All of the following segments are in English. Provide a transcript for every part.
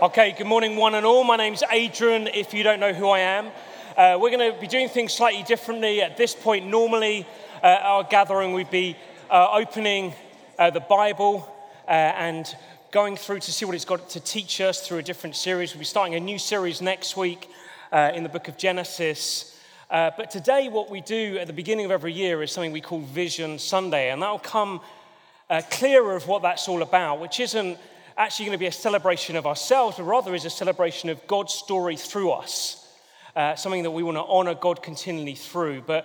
Okay, good morning, one and all. My name's Adrian, if you don't know who I am. Uh, we're going to be doing things slightly differently. At this point, normally, uh, our gathering, we'd be uh, opening uh, the Bible uh, and going through to see what it's got to teach us through a different series. We'll be starting a new series next week uh, in the book of Genesis. but today, what we do at the beginning of every year is something we call Vision Sunday, and that'll come clearer of what that's all about, which isn't actually going to be a celebration of ourselves, but rather is a celebration of God's story through us. Uh, something that we want to honor God continually through. But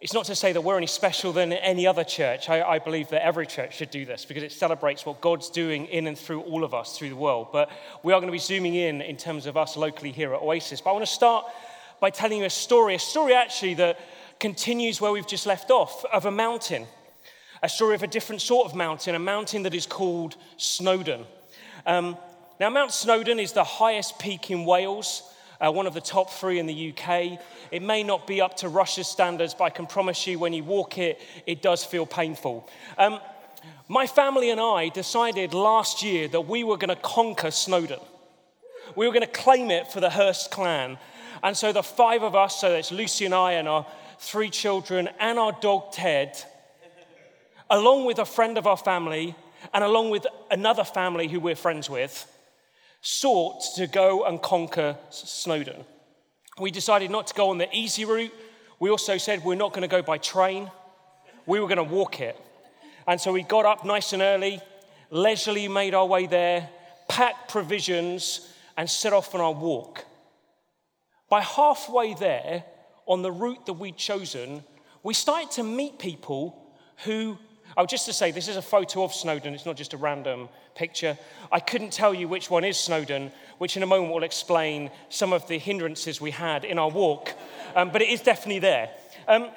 it's not to say that we're any special than any other church. I, I, believe that every church should do this because it celebrates what God's doing in and through all of us through the world. But we are going to be zooming in in terms of us locally here at Oasis. But I want to start by telling you a story, a story actually that continues where we've just left off of a mountain a story of a different sort of mountain, a mountain that is called Snowdon. Um, now, Mount Snowdon is the highest peak in Wales, uh, one of the top three in the UK. It may not be up to Russia's standards, but I can promise you when you walk it, it does feel painful. Um, my family and I decided last year that we were going to conquer Snowdon. We were going to claim it for the Hurst clan. And so the five of us, so it's Lucy and I and our three children and our dog Ted, along with a friend of our family and along with another family who we're friends with, sought to go and conquer Snowdon. We decided not to go on the easy route. We also said we're not going to go by train, we were going to walk it. And so we got up nice and early, leisurely made our way there, packed provisions, and set off on our walk. By halfway there, on the route that we'd chosen, we started to meet people who Oh, just to say, this is a photo of Snowdon. It's not just a random picture. I couldn't tell you which one is Snowdon, which in a moment will explain some of the hindrances we had in our walk. Um, but it is definitely there. Um,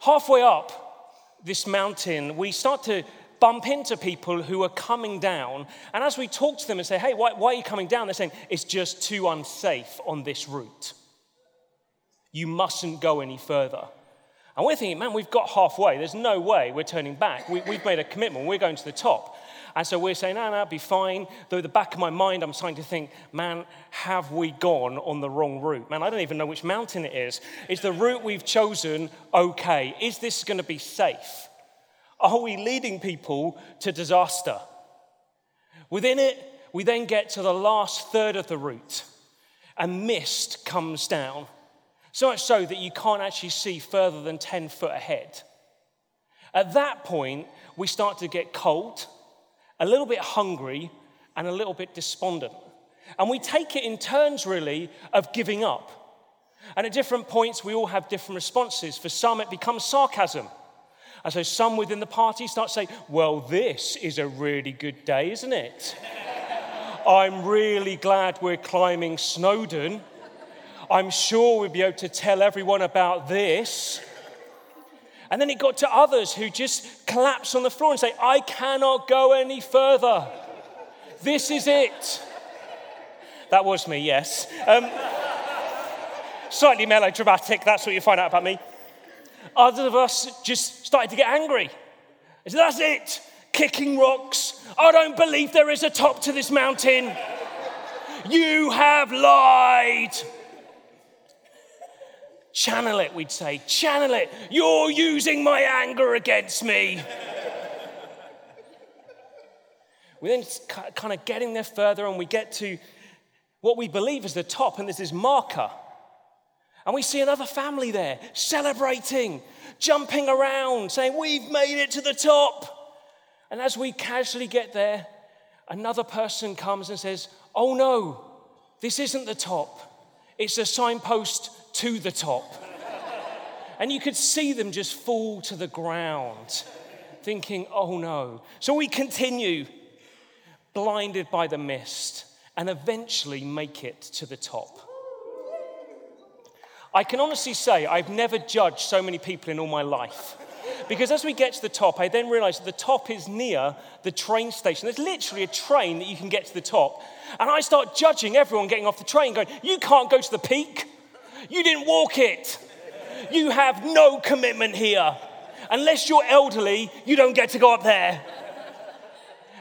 halfway up this mountain, we start to bump into people who are coming down. And as we talk to them and say, hey, why, why are you coming down? They're saying, it's just too unsafe on this route. You mustn't go any further. And we're thinking, man, we've got halfway. There's no way we're turning back. We, have made a commitment. We're going to the top. And so we're saying, no, it'll be fine. Though the back of my mind, I'm starting to think, man, have we gone on the wrong route? Man, I don't even know which mountain it is. Is the route we've chosen okay? Is this going to be safe? Are we leading people to disaster? Within it, we then get to the last third of the route, and mist comes down. So much so that you can't actually see further than 10 foot ahead. At that point, we start to get cold, a little bit hungry, and a little bit despondent. And we take it in turns, really, of giving up. And at different points, we all have different responses. For some, it becomes sarcasm. And so some within the party start saying, Well, this is a really good day, isn't it? I'm really glad we're climbing Snowdon. I'm sure we'd be able to tell everyone about this. And then it got to others who just collapse on the floor and say, I cannot go any further. This is it. That was me, yes. Um, slightly melodramatic, that's what you find out about me. Others of us just started to get angry. I said, That's it, kicking rocks. I don't believe there is a top to this mountain. You have lied. Channel it, we'd say. Channel it. You're using my anger against me. we then kind of getting there further, and we get to what we believe is the top, and there's this is marker. And we see another family there celebrating, jumping around, saying, We've made it to the top. And as we casually get there, another person comes and says, Oh no, this isn't the top. It's a signpost to the top. and you could see them just fall to the ground, thinking, oh no. So we continue, blinded by the mist, and eventually make it to the top. I can honestly say I've never judged so many people in all my life. Because as we get to the top, I then realize that the top is near the train station. There's literally a train that you can get to the top. And I start judging everyone getting off the train, going, You can't go to the peak. You didn't walk it. You have no commitment here. Unless you're elderly, you don't get to go up there.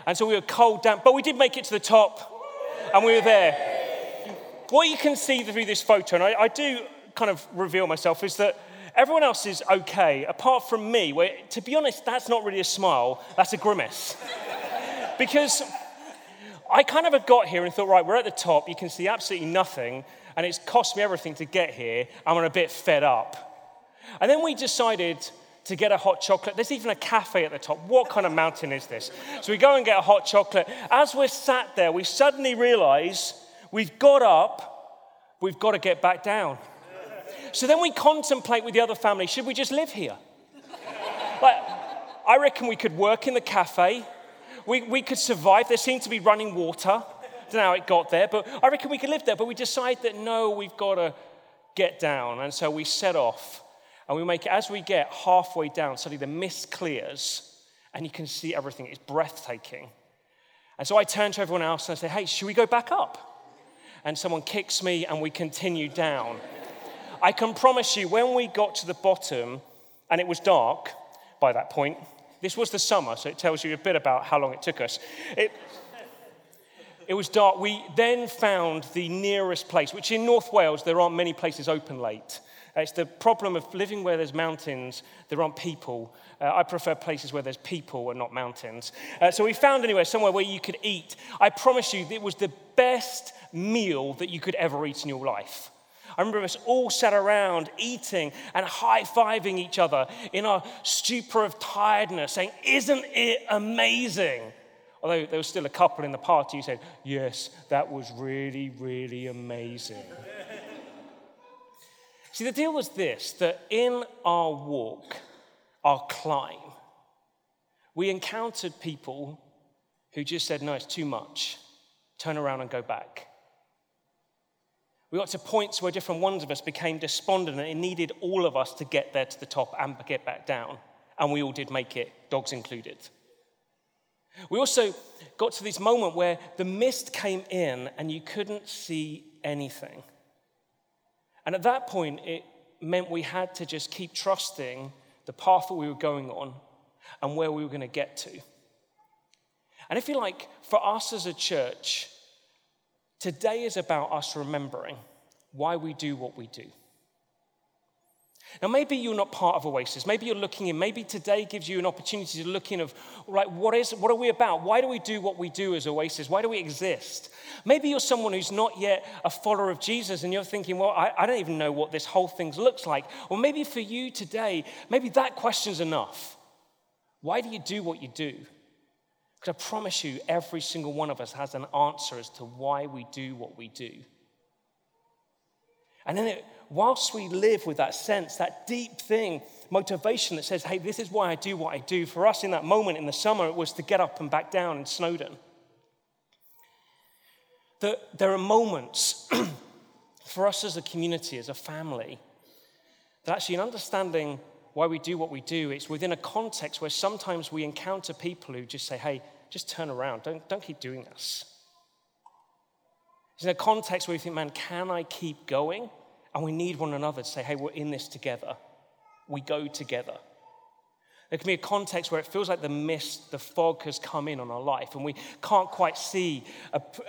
And so we were cold, damp, but we did make it to the top. And we were there. What you can see through this photo, and I, I do kind of reveal myself, is that everyone else is okay, apart from me, where, to be honest, that's not really a smile, that's a grimace. because I kind of got here and thought, right, we're at the top, you can see absolutely nothing, and it's cost me everything to get here. I'm a bit fed up. And then we decided to get a hot chocolate. There's even a cafe at the top. What kind of mountain is this? So we go and get a hot chocolate. As we're sat there, we suddenly realize we've got up, we've got to get back down. So then we contemplate with the other family should we just live here? Like, I reckon we could work in the cafe. We, we could survive. There seemed to be running water. Don't know how it got there, but I reckon we could live there. But we decide that no, we've got to get down. And so we set off and we make it, as we get halfway down, suddenly the mist clears and you can see everything. It's breathtaking. And so I turn to everyone else and I say, hey, should we go back up? And someone kicks me and we continue down. I can promise you, when we got to the bottom and it was dark by that point, this was the summer, so it tells you a bit about how long it took us. It, it was dark. We then found the nearest place, which in North Wales, there aren't many places open late. It's the problem of living where there's mountains, there aren't people. Uh, I prefer places where there's people and not mountains. Uh, so we found anywhere, somewhere where you could eat. I promise you, it was the best meal that you could ever eat in your life. I remember us all sat around eating and high fiving each other in our stupor of tiredness, saying, Isn't it amazing? Although there was still a couple in the party who said, Yes, that was really, really amazing. See, the deal was this that in our walk, our climb, we encountered people who just said, No, it's too much. Turn around and go back. We got to points where different ones of us became despondent, and it needed all of us to get there to the top and get back down. And we all did make it, dogs included. We also got to this moment where the mist came in and you couldn't see anything. And at that point, it meant we had to just keep trusting the path that we were going on and where we were going to get to. And if you like, for us as a church, today is about us remembering why we do what we do. Now, maybe you're not part of Oasis. Maybe you're looking in. Maybe today gives you an opportunity to look in of, right, what, is, what are we about? Why do we do what we do as Oasis? Why do we exist? Maybe you're someone who's not yet a follower of Jesus and you're thinking, well, I, I don't even know what this whole thing looks like. Or maybe for you today, maybe that question's enough. Why do you do what you do? Because I promise you, every single one of us has an answer as to why we do what we do. And then, it, whilst we live with that sense, that deep thing, motivation that says, hey, this is why I do what I do, for us in that moment in the summer, it was to get up and back down in Snowdon. That there are moments for us as a community, as a family, that actually in understanding why we do what we do, it's within a context where sometimes we encounter people who just say, hey, just turn around, don't, don't keep doing this. It's in a context where you think, man, can I keep going? And we need one another to say, hey, we're in this together. We go together. There can be a context where it feels like the mist, the fog has come in on our life, and we can't quite see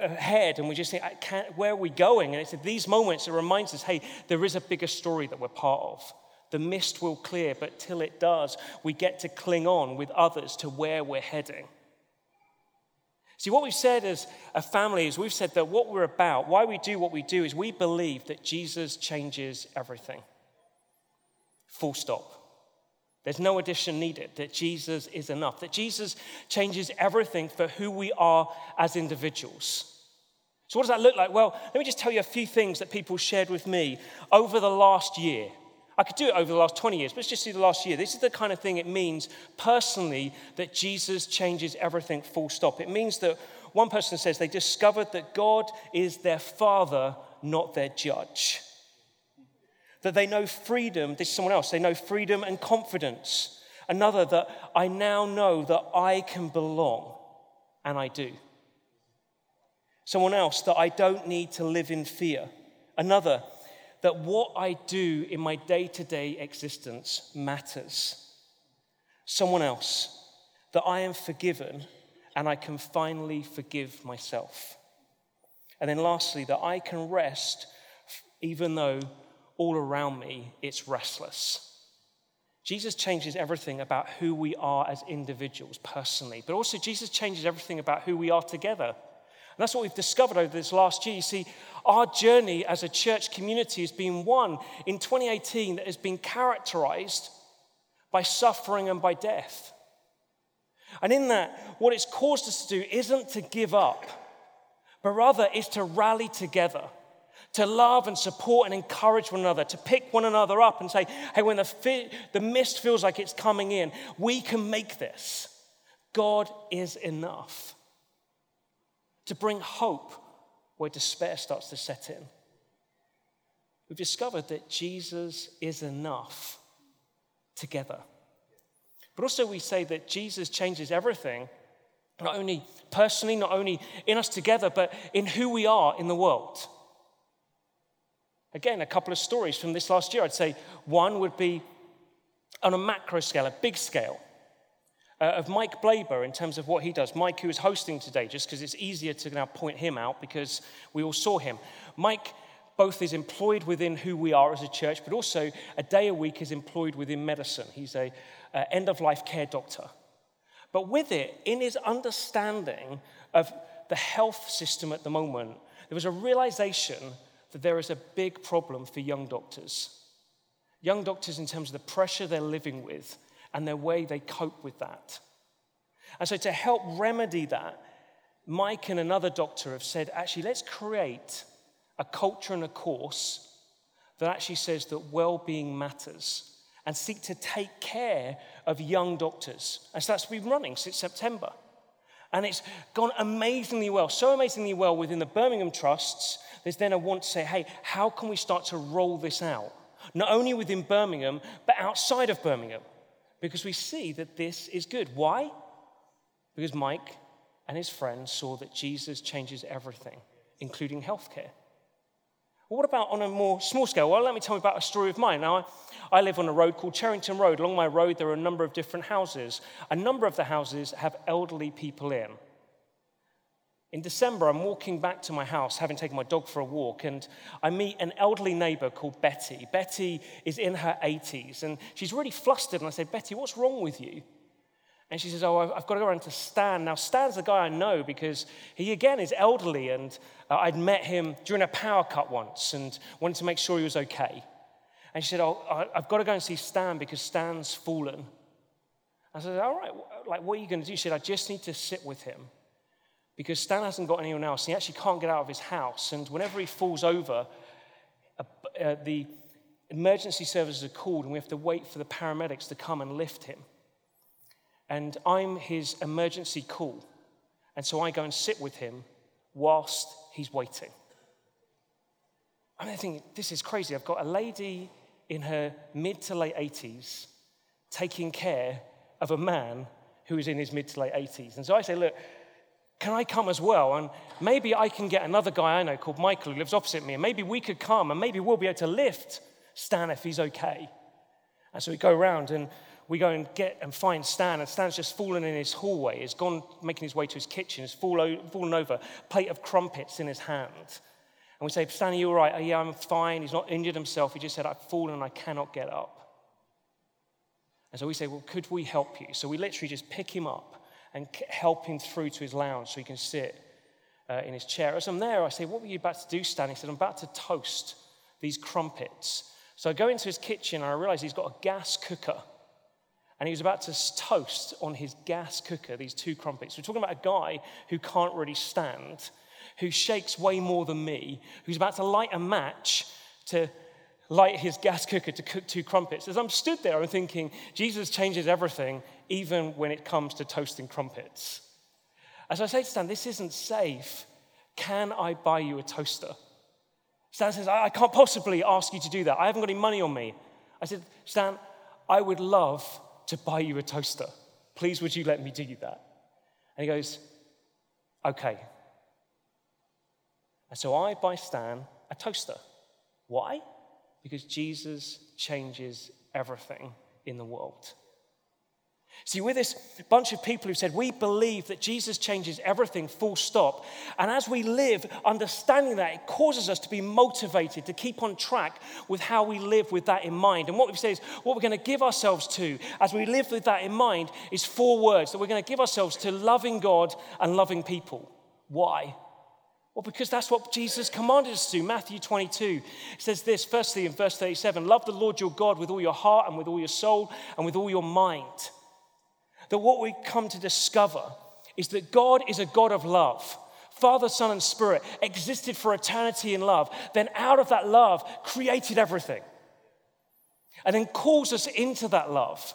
ahead, and we just think, where are we going? And it's at these moments it reminds us, hey, there is a bigger story that we're part of. The mist will clear, but till it does, we get to cling on with others to where we're heading. See, what we've said as a family is we've said that what we're about, why we do what we do, is we believe that Jesus changes everything. Full stop. There's no addition needed, that Jesus is enough, that Jesus changes everything for who we are as individuals. So, what does that look like? Well, let me just tell you a few things that people shared with me over the last year I could do it over the last 20 years, but let's just do the last year. This is the kind of thing it means personally that Jesus changes everything full stop. It means that one person says they discovered that God is their father, not their judge. That they know freedom, this is someone else, they know freedom and confidence. Another, that I now know that I can belong, and I do. Someone else, that I don't need to live in fear. Another, that what I do in my day to day existence matters. Someone else, that I am forgiven and I can finally forgive myself. And then lastly, that I can rest even though all around me it's restless. Jesus changes everything about who we are as individuals personally, but also Jesus changes everything about who we are together. And that's what we've discovered over this last year. You see, our journey as a church community has been one in 2018 that has been characterized by suffering and by death. And in that, what it's caused us to do isn't to give up, but rather is to rally together, to love and support and encourage one another, to pick one another up and say, hey, when the, fi- the mist feels like it's coming in, we can make this. God is enough. To bring hope where despair starts to set in. We've discovered that Jesus is enough together. But also, we say that Jesus changes everything, not only personally, not only in us together, but in who we are in the world. Again, a couple of stories from this last year. I'd say one would be on a macro scale, a big scale, uh, of Mike Blaber in terms of what he does. Mike, who is hosting today, just because it's easier to now point him out because we all saw him. Mike both is employed within who we are as a church, but also a day a week is employed within medicine. He's a uh, end of life care doctor. But with it, in his understanding of the health system at the moment, there was a realization that there is a big problem for young doctors. Young doctors, in terms of the pressure they're living with and their way they cope with that. And so, to help remedy that, Mike and another doctor have said actually, let's create a culture and a course that actually says that well being matters and seek to take care of young doctors. And so that's been running since September. And it's gone amazingly well, so amazingly well within the Birmingham Trusts. There's then a want to say, hey, how can we start to roll this out? Not only within Birmingham, but outside of Birmingham. Because we see that this is good. Why? Because Mike and his friends saw that Jesus changes everything, including healthcare. Well, what about on a more small scale? Well, let me tell you about a story of mine. Now, I, I live on a road called Cherrington Road. Along my road, there are a number of different houses. A number of the houses have elderly people in. In December, I'm walking back to my house, having taken my dog for a walk, and I meet an elderly neighbor called Betty. Betty is in her 80s, and she's really flustered. And I say, Betty, what's wrong with you? And she says, Oh, I've got to go around to Stan. Now, Stan's the guy I know because he, again, is elderly. And uh, I'd met him during a power cut once and wanted to make sure he was okay. And she said, Oh, I've got to go and see Stan because Stan's fallen. I said, All right, like, what are you going to do? She said, I just need to sit with him because Stan hasn't got anyone else. He actually can't get out of his house. And whenever he falls over, uh, uh, the emergency services are called and we have to wait for the paramedics to come and lift him and I'm his emergency call. And so I go and sit with him whilst he's waiting. I'm thinking, this is crazy. I've got a lady in her mid to late 80s taking care of a man who is in his mid to late 80s. And so I say, look, can I come as well? And maybe I can get another guy I know called Michael who lives opposite me, and maybe we could come, and maybe we'll be able to lift Stan if he's okay. And so we go around, and we go and get and find Stan, and Stan's just fallen in his hallway. He's gone making his way to his kitchen. He's fallen over, plate of crumpets in his hand. And we say, Stan, are you all right? Oh, yeah, I'm fine. He's not injured himself. He just said, I've fallen and I cannot get up. And so we say, Well, could we help you? So we literally just pick him up and help him through to his lounge so he can sit uh, in his chair. As I'm there, I say, What were you about to do, Stan? He said, I'm about to toast these crumpets. So I go into his kitchen and I realize he's got a gas cooker and he was about to toast on his gas cooker these two crumpets. We're talking about a guy who can't really stand, who shakes way more than me, who's about to light a match to light his gas cooker to cook two crumpets. As I'm stood there, I'm thinking, Jesus changes everything, even when it comes to toasting crumpets. As I say to Stan, this isn't safe. Can I buy you a toaster? Stan says, I can't possibly ask you to do that. I haven't got any money on me. I said, Stan, I would love to buy you a toaster. Please, would you let me do that? And he goes, Okay. And so I buy Stan a toaster. Why? Because Jesus changes everything in the world. See, we're this bunch of people who said we believe that Jesus changes everything, full stop. And as we live understanding that, it causes us to be motivated to keep on track with how we live with that in mind. And what we've said is what we're going to give ourselves to as we live with that in mind is four words that we're going to give ourselves to loving God and loving people. Why? Well, because that's what Jesus commanded us to. Matthew 22 says this, firstly in verse 37 Love the Lord your God with all your heart and with all your soul and with all your mind that what we come to discover is that God is a God of love. Father, Son, and Spirit existed for eternity in love, then out of that love created everything, and then calls us into that love.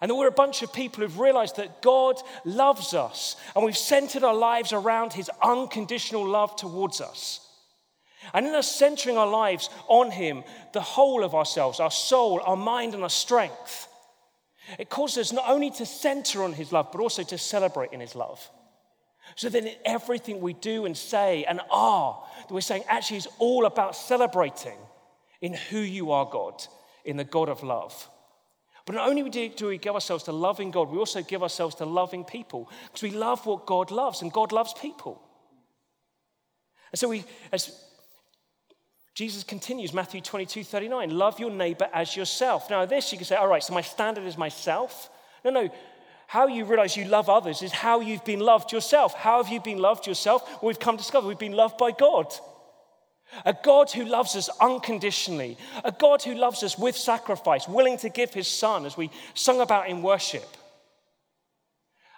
And that we're a bunch of people who've realized that God loves us, and we've centered our lives around His unconditional love towards us. And in us centering our lives on Him, the whole of ourselves, our soul, our mind, and our strength, it causes us not only to center on his love, but also to celebrate in his love. So then, in everything we do and say and are, that we're saying actually is all about celebrating in who you are, God, in the God of love. But not only do we give ourselves to loving God, we also give ourselves to loving people because we love what God loves, and God loves people. And so we, as Jesus continues, Matthew 22, 39, love your neighbor as yourself. Now, this you can say, all right, so my standard is myself. No, no. How you realize you love others is how you've been loved yourself. How have you been loved yourself? Well, we've come to discover we've been loved by God. A God who loves us unconditionally, a God who loves us with sacrifice, willing to give his son, as we sung about in worship.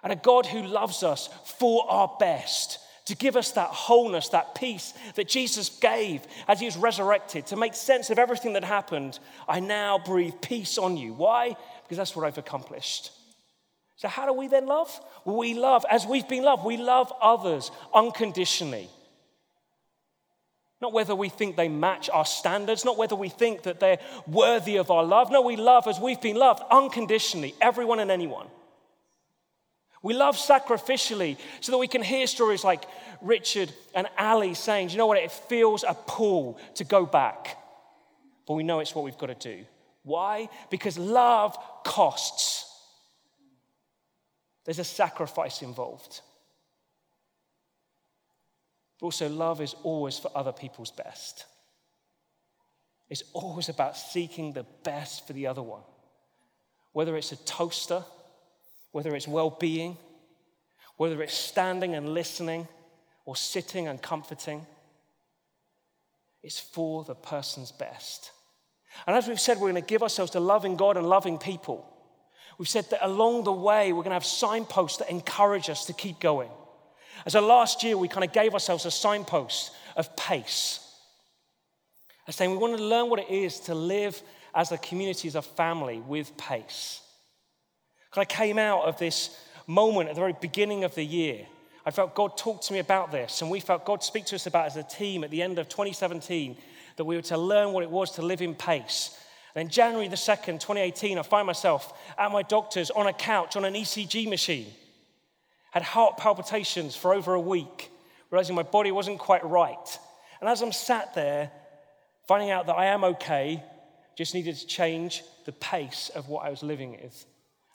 And a God who loves us for our best, to give us that wholeness, that peace that Jesus gave as he was resurrected, to make sense of everything that happened. I now breathe peace on you. Why? Because that's what I've accomplished. So, how do we then love? Well, we love as we've been loved. We love others unconditionally. Not whether we think they match our standards, not whether we think that they're worthy of our love. No, we love as we've been loved unconditionally, everyone and anyone. We love sacrificially so that we can hear stories like Richard and Ali saying, you know what? It feels a pull to go back. But we know it's what we've got to do. Why? Because love costs. There's a sacrifice involved. But also, love is always for other people's best. It's always about seeking the best for the other one. Whether it's a toaster whether it's well being, whether it's standing and listening, or sitting and comforting, it's for the person's best. And as we've said, we're going to give ourselves to loving God and loving people. We've said that along the way, we're going to have signposts that encourage us to keep going. As a last year, we kind of gave ourselves a signpost of pace. As saying we want to learn what it is to live as a community, as a family with pace. I came out of this moment at the very beginning of the year. I felt God talk to me about this, and we felt God speak to us about as a team at the end of 2017 that we were to learn what it was to live in pace. And then January the 2nd, 2018, I find myself at my doctor's on a couch on an ECG machine. Had heart palpitations for over a week, realizing my body wasn't quite right. And as I'm sat there, finding out that I am okay, just needed to change the pace of what I was living with.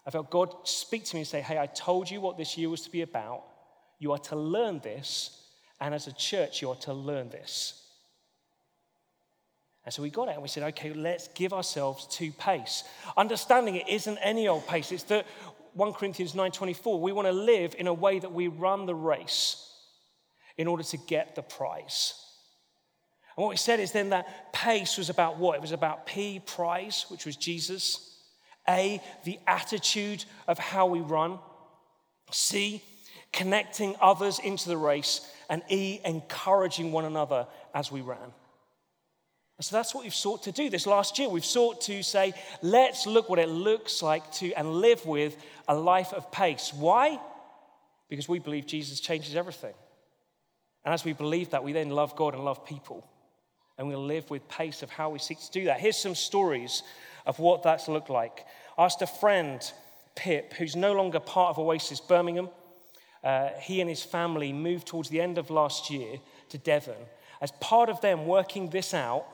I felt God speak to me and say, Hey, I told you what this year was to be about. You are to learn this. And as a church, you are to learn this. And so we got it and we said, okay, let's give ourselves to pace. Understanding it isn't any old pace. It's that 1 Corinthians 9.24, we want to live in a way that we run the race in order to get the prize. And what we said is then that pace was about what? It was about P, prize, which was Jesus. A, the attitude of how we run. C, connecting others into the race. And E, encouraging one another as we ran. And so that's what we've sought to do this last year. We've sought to say, let's look what it looks like to and live with a life of pace. Why? Because we believe Jesus changes everything. And as we believe that, we then love God and love people. And we'll live with pace of how we seek to do that. Here's some stories of what that's looked like. I asked a friend, Pip, who's no longer part of Oasis Birmingham. Uh, he and his family moved towards the end of last year to Devon. As part of them working this out,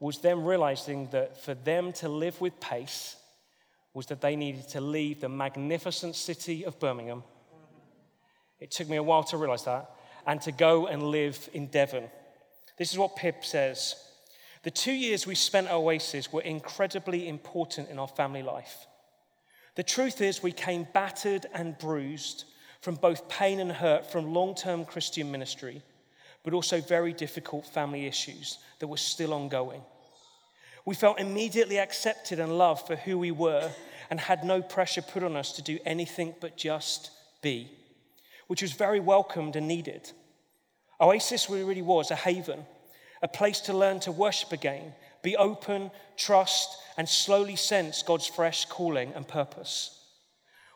was them realizing that for them to live with pace, was that they needed to leave the magnificent city of Birmingham. It took me a while to realize that, and to go and live in Devon. This is what Pip says. The two years we spent at Oasis were incredibly important in our family life. The truth is, we came battered and bruised from both pain and hurt from long term Christian ministry, but also very difficult family issues that were still ongoing. We felt immediately accepted and loved for who we were and had no pressure put on us to do anything but just be, which was very welcomed and needed. Oasis really was a haven, a place to learn to worship again, be open, trust, and slowly sense God's fresh calling and purpose.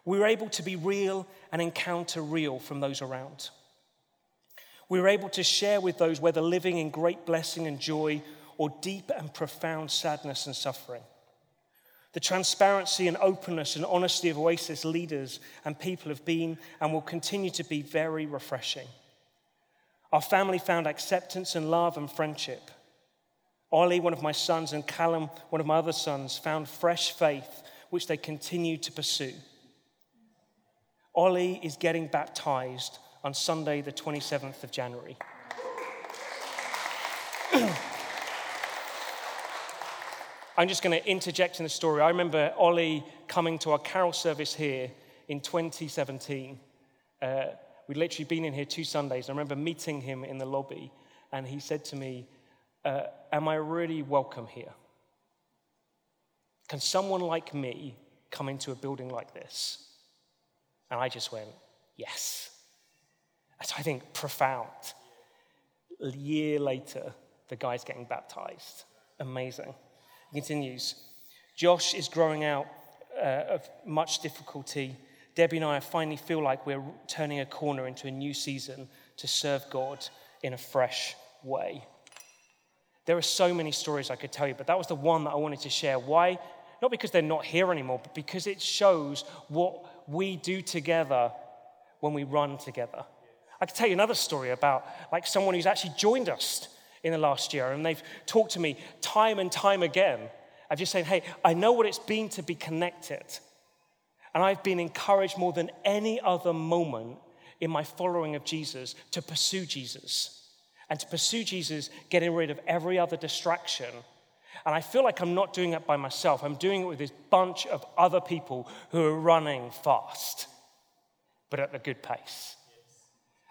We were able to be real and encounter real from those around. We were able to share with those whether living in great blessing and joy or deep and profound sadness and suffering. The transparency and openness and honesty of Oasis leaders and people have been and will continue to be very refreshing. Our family found acceptance and love and friendship. Ollie, one of my sons, and Callum, one of my other sons, found fresh faith, which they continue to pursue. Ollie is getting baptized on Sunday, the 27th of January. I'm just going to interject in the story. I remember Ollie coming to our carol service here in 2017. Uh, we'd literally been in here two Sundays. I remember meeting him in the lobby, and he said to me, uh, Am I really welcome here? Can someone like me come into a building like this? And I just went, Yes. That's, I think, profound. A year later, the guy's getting baptized. Amazing He continues. Josh is growing out uh, of much difficulty. Debbie and I finally feel like we're turning a corner into a new season to serve God in a fresh way. There are so many stories I could tell you, but that was the one that I wanted to share. Why? Not because they're not here anymore, but because it shows what we do together when we run together. I could tell you another story about like someone who's actually joined us in the last year, and they've talked to me time and time again of just saying, Hey, I know what it's been to be connected. And I've been encouraged more than any other moment in my following of Jesus to pursue Jesus. And to pursue Jesus, getting rid of every other distraction. And I feel like I'm not doing it by myself. I'm doing it with this bunch of other people who are running fast, but at a good pace.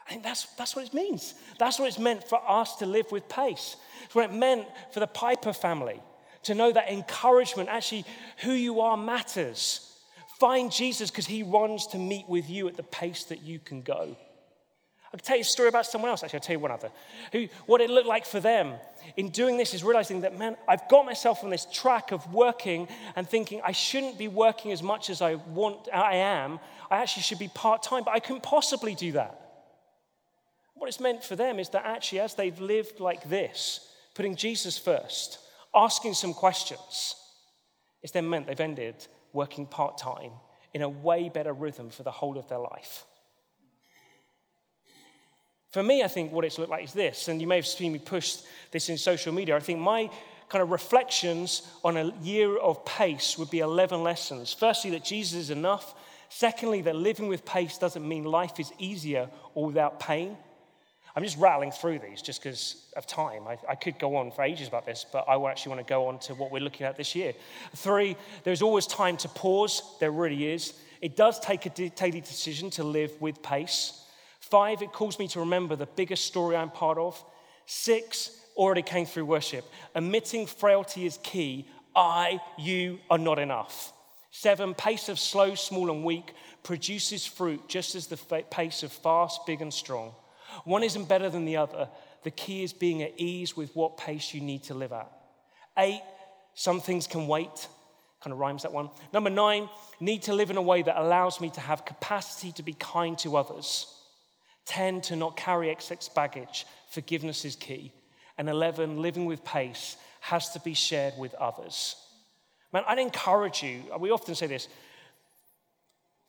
I think that's, that's what it means. That's what it's meant for us to live with pace. It's what it meant for the Piper family to know that encouragement, actually, who you are matters. Find Jesus because he wants to meet with you at the pace that you can go. I can tell you a story about someone else. Actually, I'll tell you one other. Who, what it looked like for them in doing this is realizing that, man, I've got myself on this track of working and thinking I shouldn't be working as much as I want, I am. I actually should be part time, but I couldn't possibly do that. What it's meant for them is that actually, as they've lived like this, putting Jesus first, asking some questions, it's then meant they've ended working part time in a way better rhythm for the whole of their life. For me, I think what it's looked like is this, and you may have seen me push this in social media. I think my kind of reflections on a year of pace would be 11 lessons. Firstly, that Jesus is enough. Secondly, that living with pace doesn't mean life is easier or without pain. I'm just rattling through these just because of time. I, I, could go on for ages about this, but I actually want to go on to what we're looking at this year. Three, there's always time to pause. There really is. It does take a daily decision to live with pace. Five, it calls me to remember the biggest story I'm part of. Six, already came through worship. Admitting frailty is key. I, you are not enough. Seven, pace of slow, small, and weak produces fruit just as the pace of fast, big, and strong. One isn't better than the other. The key is being at ease with what pace you need to live at. Eight, some things can wait. Kind of rhymes that one. Number nine, need to live in a way that allows me to have capacity to be kind to others. 10, to not carry excess baggage. Forgiveness is key. And 11, living with pace has to be shared with others. Man, I'd encourage you, we often say this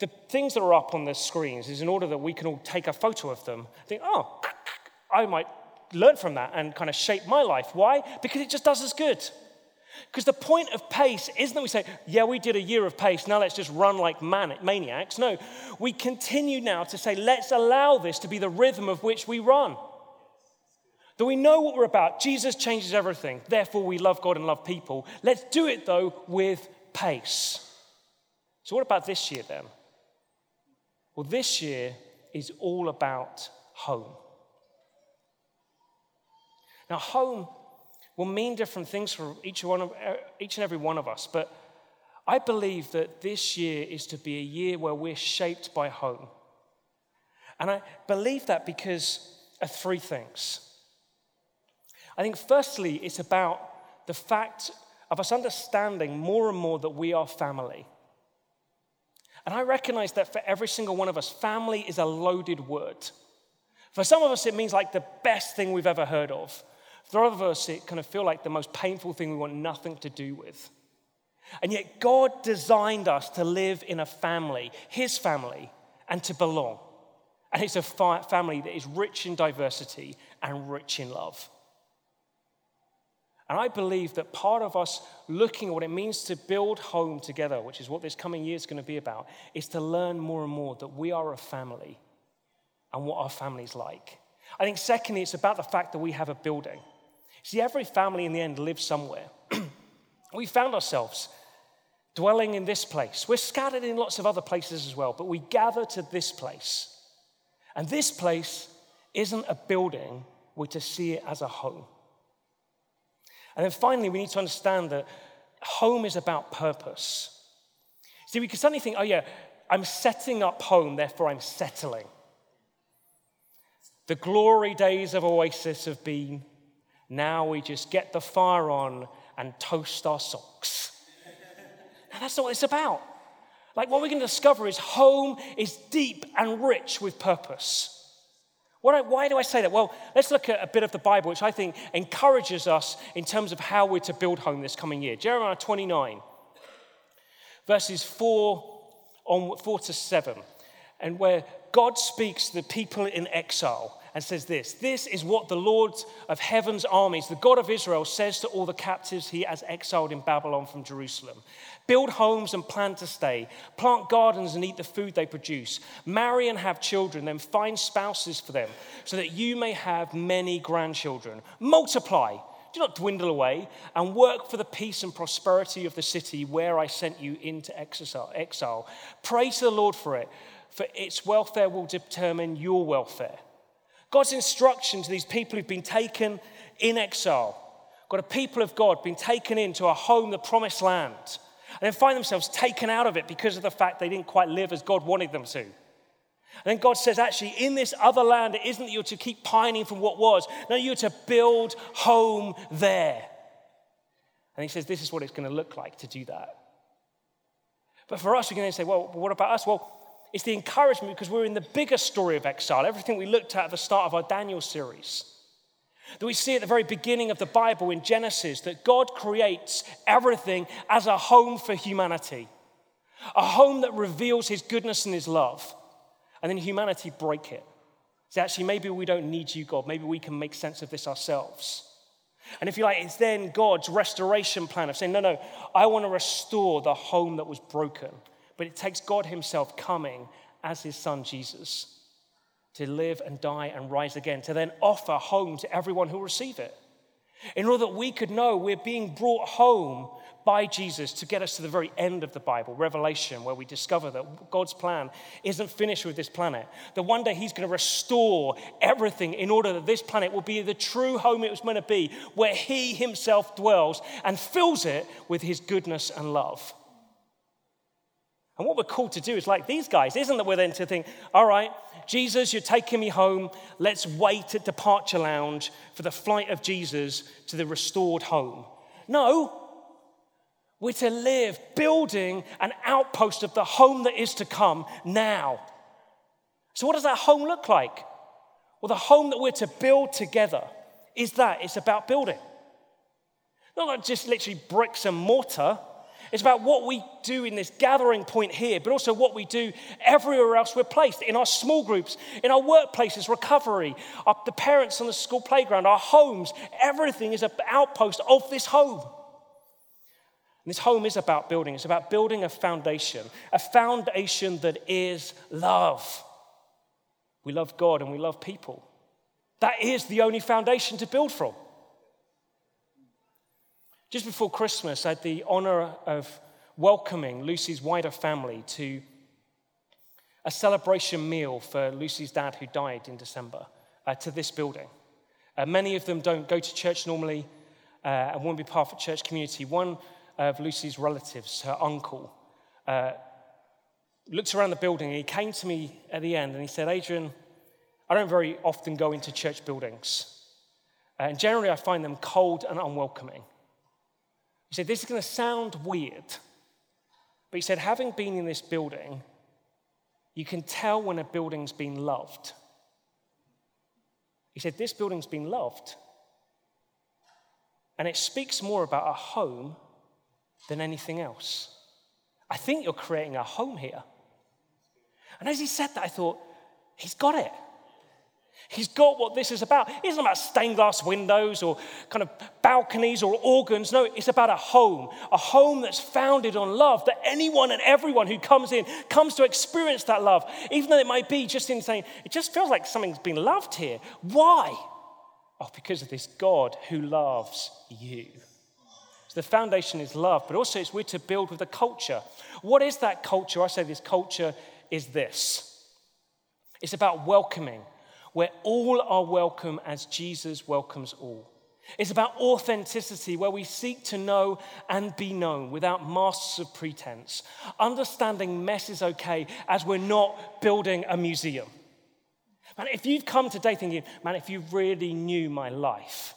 the things that are up on the screens is in order that we can all take a photo of them, think, oh, I might learn from that and kind of shape my life. Why? Because it just does us good. Because the point of pace isn't that we say, yeah, we did a year of pace, now let's just run like man- maniacs. No, we continue now to say, let's allow this to be the rhythm of which we run. That we know what we're about. Jesus changes everything. Therefore, we love God and love people. Let's do it, though, with pace. So, what about this year then? Well, this year is all about home. Now, home will mean different things for each, one of, uh, each and every one of us, but I believe that this year is to be a year where we're shaped by home. And I believe that because of three things. I think, firstly, it's about the fact of us understanding more and more that we are family. And I recognize that for every single one of us, family is a loaded word. For some of us, it means like the best thing we've ever heard of. For other of us, it kind of feel like the most painful thing we want nothing to do with. And yet, God designed us to live in a family, His family, and to belong. And it's a family that is rich in diversity and rich in love. And I believe that part of us looking at what it means to build home together, which is what this coming year is going to be about, is to learn more and more that we are a family and what our family's like. I think, secondly, it's about the fact that we have a building. See, every family in the end lives somewhere. we found ourselves dwelling in this place. We're scattered in lots of other places as well, but we gather to this place. And this place isn't a building, we're to see it as a home. And then finally, we need to understand that home is about purpose. See, we can suddenly think, oh, yeah, I'm setting up home, therefore I'm settling. The glory days of Oasis have been. Now we just get the fire on and toast our socks. Now, that's not what it's about. Like, what we're going to discover is home is deep and rich with purpose. Why do I say that? Well, let's look at a bit of the Bible, which I think encourages us in terms of how we're to build home this coming year. Jeremiah 29, verses 4, on, 4 to 7, and where God speaks to the people in exile and says this This is what the Lord of heaven's armies, the God of Israel, says to all the captives he has exiled in Babylon from Jerusalem Build homes and plan to stay, plant gardens and eat the food they produce, marry and have children, then find spouses for them, so that you may have many grandchildren. Multiply. Do not dwindle away and work for the peace and prosperity of the city where I sent you into exile. Pray to the Lord for it, for its welfare will determine your welfare. God's instruction to these people who've been taken in exile, got a people of God been taken into a home, the promised land, and then find themselves taken out of it because of the fact they didn't quite live as God wanted them to. And then God says, actually, in this other land, it isn't that you're to keep pining from what was. No, you're to build home there. And he says, this is what it's going to look like to do that. But for us, we're going to say, well, what about us? Well, it's the encouragement because we're in the bigger story of exile, everything we looked at at the start of our Daniel series. That we see at the very beginning of the Bible in Genesis that God creates everything as a home for humanity, a home that reveals his goodness and his love. And then humanity break it. So actually, maybe we don't need you, God. Maybe we can make sense of this ourselves. And if you like, it's then God's restoration plan of saying, no, no, I want to restore the home that was broken. But it takes God Himself coming as His Son Jesus to live and die and rise again, to then offer home to everyone who will receive it. In order that we could know we're being brought home by Jesus to get us to the very end of the Bible, Revelation, where we discover that God's plan isn't finished with this planet. That one day He's going to restore everything in order that this planet will be the true home it was meant to be, where He Himself dwells and fills it with His goodness and love. And what we're called to do is like these guys, isn't that we're then to think, all right, Jesus, you're taking me home. Let's wait at departure lounge for the flight of Jesus to the restored home. No, we're to live building an outpost of the home that is to come now. So, what does that home look like? Well, the home that we're to build together is that it's about building. Not just literally bricks and mortar it's about what we do in this gathering point here, but also what we do everywhere else we're placed in our small groups, in our workplaces, recovery, our, the parents on the school playground, our homes. Everything is an outpost of this home. And this home is about building. It's about building a foundation, a foundation that is love. We love God and we love people. That is the only foundation to build from. Just before Christmas, I had the honor of welcoming Lucy's wider family to a celebration meal for Lucy's dad, who died in December, uh, to this building. Uh, many of them don't go to church normally uh, and won't be part of a church community. One of Lucy's relatives, her uncle, uh, looked around the building and he came to me at the end and he said, Adrian, I don't very often go into church buildings. Uh, and generally, I find them cold and unwelcoming. He said, This is going to sound weird. But he said, having been in this building, you can tell when a building's been loved. He said, This building's been loved. And it speaks more about a home than anything else. I think you're creating a home here. And as he said that, I thought, he's got it. He's got what this is about. It isn't about stained glass windows or kind of balconies or organs. No, it's about a home, a home that's founded on love, that anyone and everyone who comes in comes to experience that love, even though it might be just in saying, it just feels like something's been loved here. Why? Oh, because of this God who loves you. So the foundation is love, but also it's we're to build with a culture. What is that culture? I say this culture is this it's about welcoming where all are welcome as Jesus welcomes all. It's about authenticity, where we seek to know and be known without masks of pretense. Understanding mess is okay as we're not building a museum. Man, if you've come today thinking, man, if you really knew my life,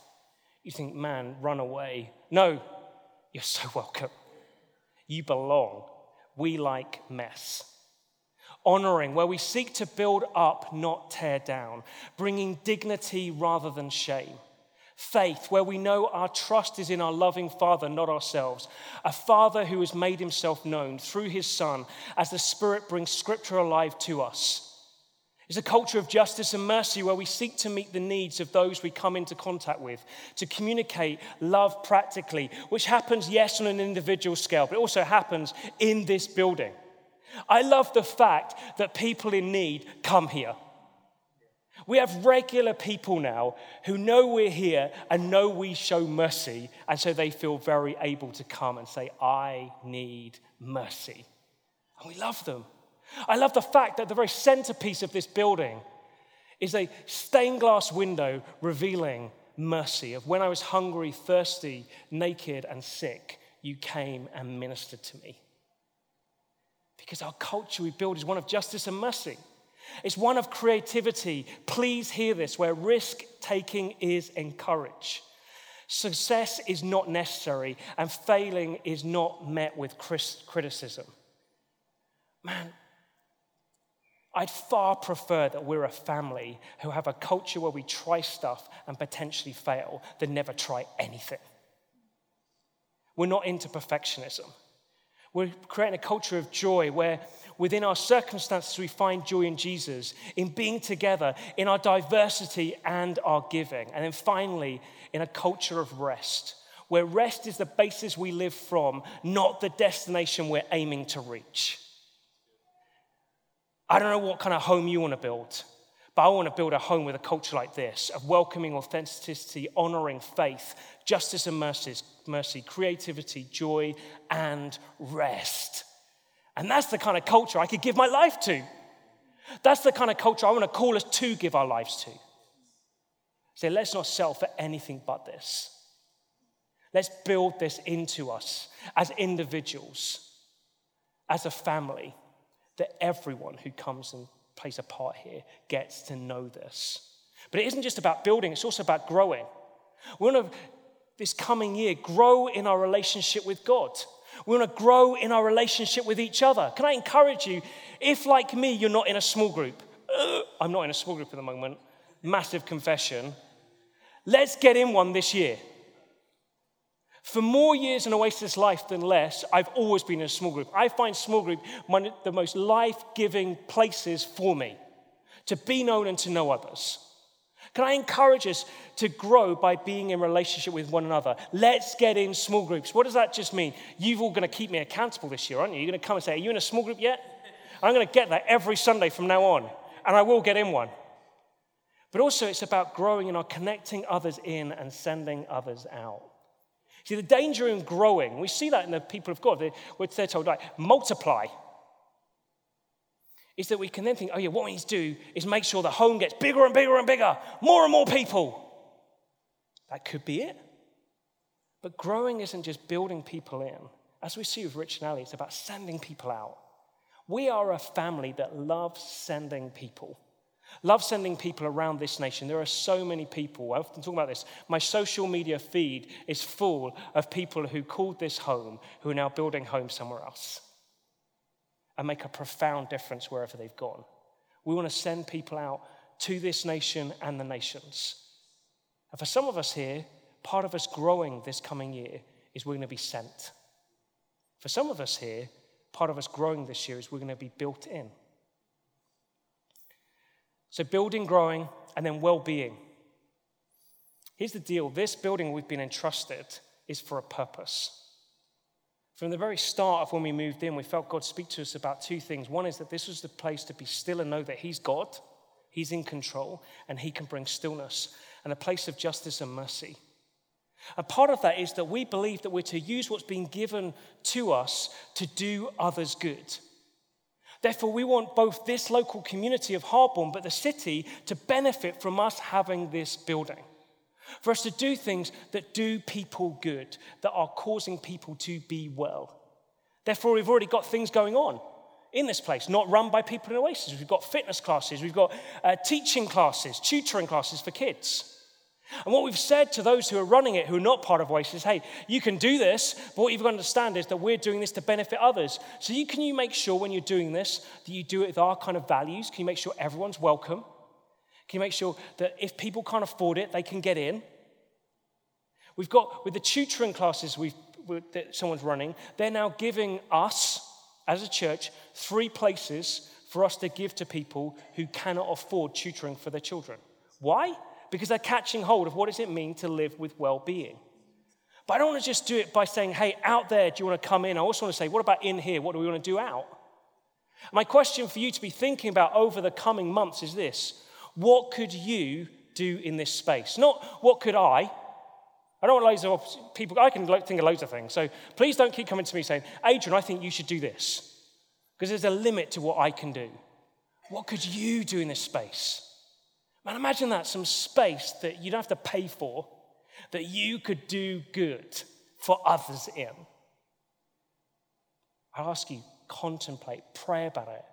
you think, man, run away. No, you're so welcome. You belong. We like mess honoring, where we seek to build up, not tear down, bringing dignity rather than shame. Faith, where we know our trust is in our loving Father, not ourselves. A Father who has made himself known through his Son as the Spirit brings Scripture alive to us. It's a culture of justice and mercy where we seek to meet the needs of those we come into contact with, to communicate love practically, which happens, yes, on an individual scale, but it also happens in this building. I love the fact that people in need come here. We have regular people now who know we're here and know we show mercy, and so they feel very able to come and say, I need mercy. And we love them. I love the fact that the very centerpiece of this building is a stained glass window revealing mercy of when I was hungry, thirsty, naked, and sick, you came and ministered to me. Because our culture we build is one of justice and mercy. It's one of creativity. Please hear this, where risk taking is encouraged. Success is not necessary, and failing is not met with criticism. Man, I'd far prefer that we're a family who have a culture where we try stuff and potentially fail than never try anything. We're not into perfectionism. We're creating a culture of joy where within our circumstances we find joy in Jesus, in being together, in our diversity and our giving. And then finally, in a culture of rest, where rest is the basis we live from, not the destination we're aiming to reach. I don't know what kind of home you want to build. But I want to build a home with a culture like this of welcoming authenticity, honoring faith, justice and mercy, creativity, joy, and rest. And that's the kind of culture I could give my life to. That's the kind of culture I want to call us to give our lives to. Say, let's not settle for anything but this. Let's build this into us as individuals, as a family, that everyone who comes and plays a part here gets to know this. But it isn't just about building, it's also about growing. We want to, this coming year, grow in our relationship with God. We want to grow in our relationship with each other. Can I encourage you, if like me, you're not in a small group, uh, I'm not in a small group at the moment, massive confession, let's get in one this year. For more years in Oasis Life than less, I've always been in a small group. I find small group one of the most life giving places for me to be known and to know others. Can I encourage us to grow by being in relationship with one another? Let's get in small groups. What does that just mean? You've all going to keep me accountable this year, aren't you? You're going to come and say, Are you in a small group yet? I'm going to get that every Sunday from now on, and I will get in one. But also, it's about growing and our connecting others in and sending others out. See, the danger in growing, we see that in the people of God, they're told, like, multiply is that we can then think, oh, yeah, what we need to do is make sure the home gets bigger and bigger and bigger, more and more people. That could be it. But growing isn't just building people in. As we see with Rich and Ali, it's about sending people out. We are a family that loves sending people. Love sending people around this nation. There are so many people. I often talk about this. My social media feed is full of people who called this home who are now building homes somewhere else and make a profound difference wherever they've gone. We want to send people out to this nation and the nations. And for some of us here, part of us growing this coming year is we're going to be sent. For some of us here, part of us growing this year is we're going to be built in. So, building, growing, and then well being. Here's the deal this building we've been entrusted is for a purpose. From the very start of when we moved in, we felt God speak to us about two things. One is that this was the place to be still and know that He's God, He's in control, and He can bring stillness, and a place of justice and mercy. A part of that is that we believe that we're to use what's been given to us to do others good. Therefore, we want both this local community of Harborne, but the city to benefit from us having this building for us to do things that do people good, that are causing people to be well. Therefore, we've already got things going on in this place, not run by people in Oasis. We've got fitness classes, we've got uh, teaching classes, tutoring classes for kids. And what we've said to those who are running it, who are not part of Oasis, hey, you can do this, but what you've got to understand is that we're doing this to benefit others. So you, can you make sure when you're doing this that you do it with our kind of values? Can you make sure everyone's welcome? Can you make sure that if people can't afford it, they can get in? We've got, with the tutoring classes we've, that someone's running, they're now giving us, as a church, three places for us to give to people who cannot afford tutoring for their children. Why? Because they're catching hold of what does it mean to live with well-being. But I don't want to just do it by saying, hey, out there, do you want to come in? I also want to say, what about in here? What do we want to do out? My question for you to be thinking about over the coming months is this what could you do in this space? Not what could I? I don't want loads of people, I can think of loads of things. So please don't keep coming to me saying, Adrian, I think you should do this. Because there's a limit to what I can do. What could you do in this space? Man, imagine that some space that you don't have to pay for, that you could do good for others in. I ask you, contemplate, pray about it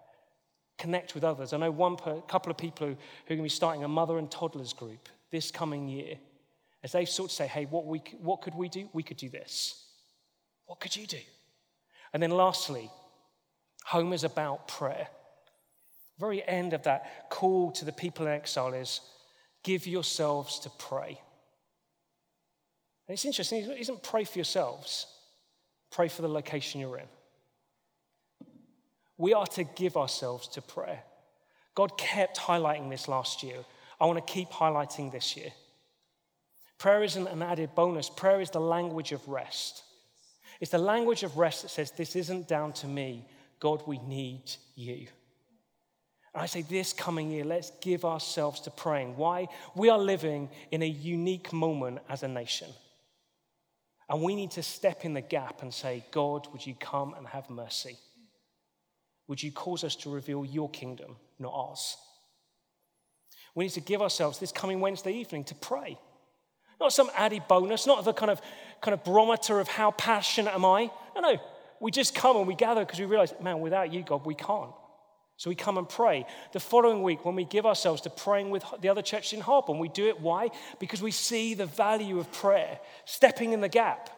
connect with others. I know one per, couple of people who, who are going to be starting a mother and toddlers group this coming year. As they sort of say, hey, what, we, what could we do? We could do this. What could you do? And then lastly, home is about prayer. Very end of that call to the people in exile is give yourselves to pray. And it's interesting, it isn't pray for yourselves, pray for the location you're in. We are to give ourselves to prayer. God kept highlighting this last year. I want to keep highlighting this year. Prayer isn't an added bonus, prayer is the language of rest. It's the language of rest that says, This isn't down to me. God, we need you. And I say, this coming year, let's give ourselves to praying. Why? We are living in a unique moment as a nation. And we need to step in the gap and say, God, would you come and have mercy? Would you cause us to reveal your kingdom, not ours? We need to give ourselves this coming Wednesday evening to pray. Not some added bonus, not the kind of, kind of barometer of how passionate am I. No, no. We just come and we gather because we realize, man, without you, God, we can't. So we come and pray. The following week, when we give ourselves to praying with the other churches in Harborne, we do it. Why? Because we see the value of prayer, stepping in the gap.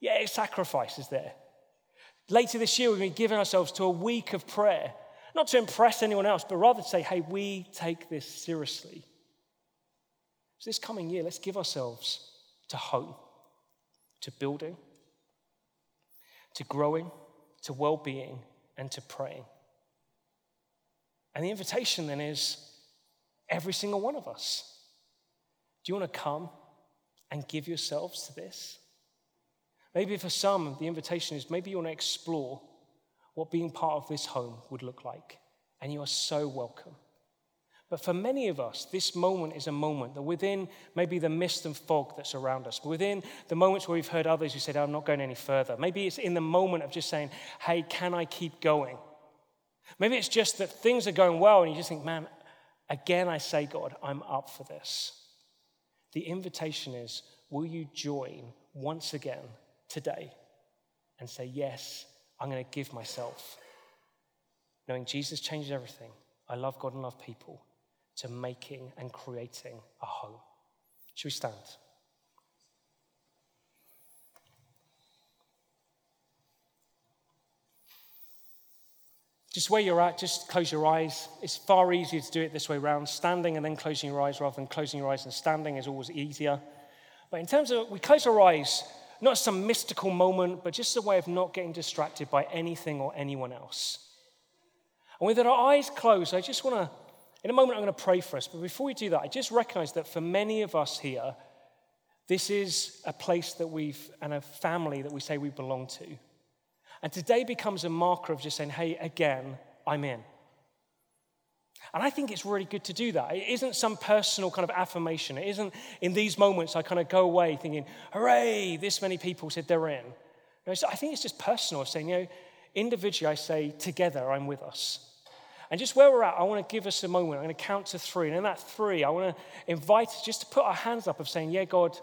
Yeah, sacrifice is there. Later this year, we're going to be giving ourselves to a week of prayer, not to impress anyone else, but rather to say, hey, we take this seriously. So, this coming year, let's give ourselves to home, to building, to growing, to well being, and to praying. And the invitation then is every single one of us. Do you want to come and give yourselves to this? Maybe for some, the invitation is maybe you want to explore what being part of this home would look like, and you are so welcome. But for many of us, this moment is a moment that within maybe the mist and fog that's around us, within the moments where we've heard others who said, I'm not going any further. Maybe it's in the moment of just saying, Hey, can I keep going? Maybe it's just that things are going well and you just think, Man, again, I say, God, I'm up for this. The invitation is, Will you join once again today and say, Yes, I'm going to give myself? Knowing Jesus changes everything. I love God and love people to making and creating a home. Should we stand? Just where you're at, just close your eyes. It's far easier to do it this way around, standing and then closing your eyes rather than closing your eyes and standing is always easier. But in terms of, we close our eyes, not some mystical moment, but just a way of not getting distracted by anything or anyone else. And with our eyes closed, I just want to in a moment, I'm going to pray for us. But before we do that, I just recognize that for many of us here, this is a place that we've, and a family that we say we belong to. And today becomes a marker of just saying, hey, again, I'm in. And I think it's really good to do that. It isn't some personal kind of affirmation. It isn't in these moments I kind of go away thinking, hooray, this many people said they're in. No, I think it's just personal, saying, you know, individually I say, together I'm with us. And just where we're at, I want to give us a moment. I'm going to count to three. And in that three, I want to invite us just to put our hands up of saying, Yeah, God,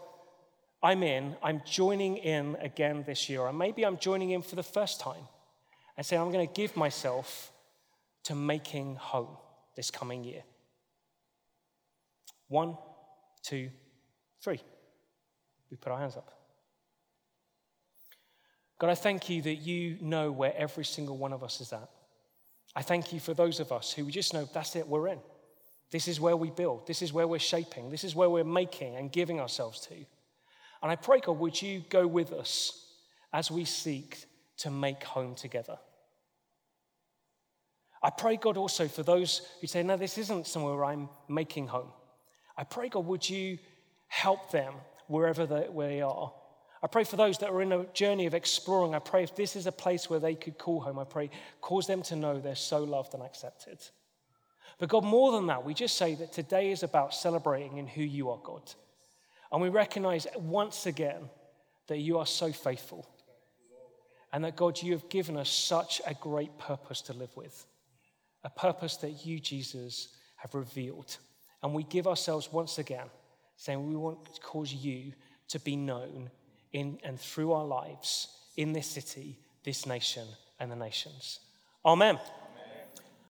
I'm in. I'm joining in again this year. Or maybe I'm joining in for the first time and saying, I'm going to give myself to making home this coming year. One, two, three. We put our hands up. God, I thank you that you know where every single one of us is at. I thank you for those of us who we just know that's it, we're in. This is where we build. This is where we're shaping. This is where we're making and giving ourselves to. And I pray, God, would you go with us as we seek to make home together? I pray, God, also for those who say, no, this isn't somewhere I'm making home. I pray, God, would you help them wherever they are I pray for those that are in a journey of exploring. I pray if this is a place where they could call home, I pray, cause them to know they're so loved and accepted. But God, more than that, we just say that today is about celebrating in who you are, God. And we recognize once again that you are so faithful. And that, God, you have given us such a great purpose to live with. A purpose that you, Jesus, have revealed. And we give ourselves once again, saying we want to cause you to be known in and through our lives in this city, this nation, and the nations. Amen.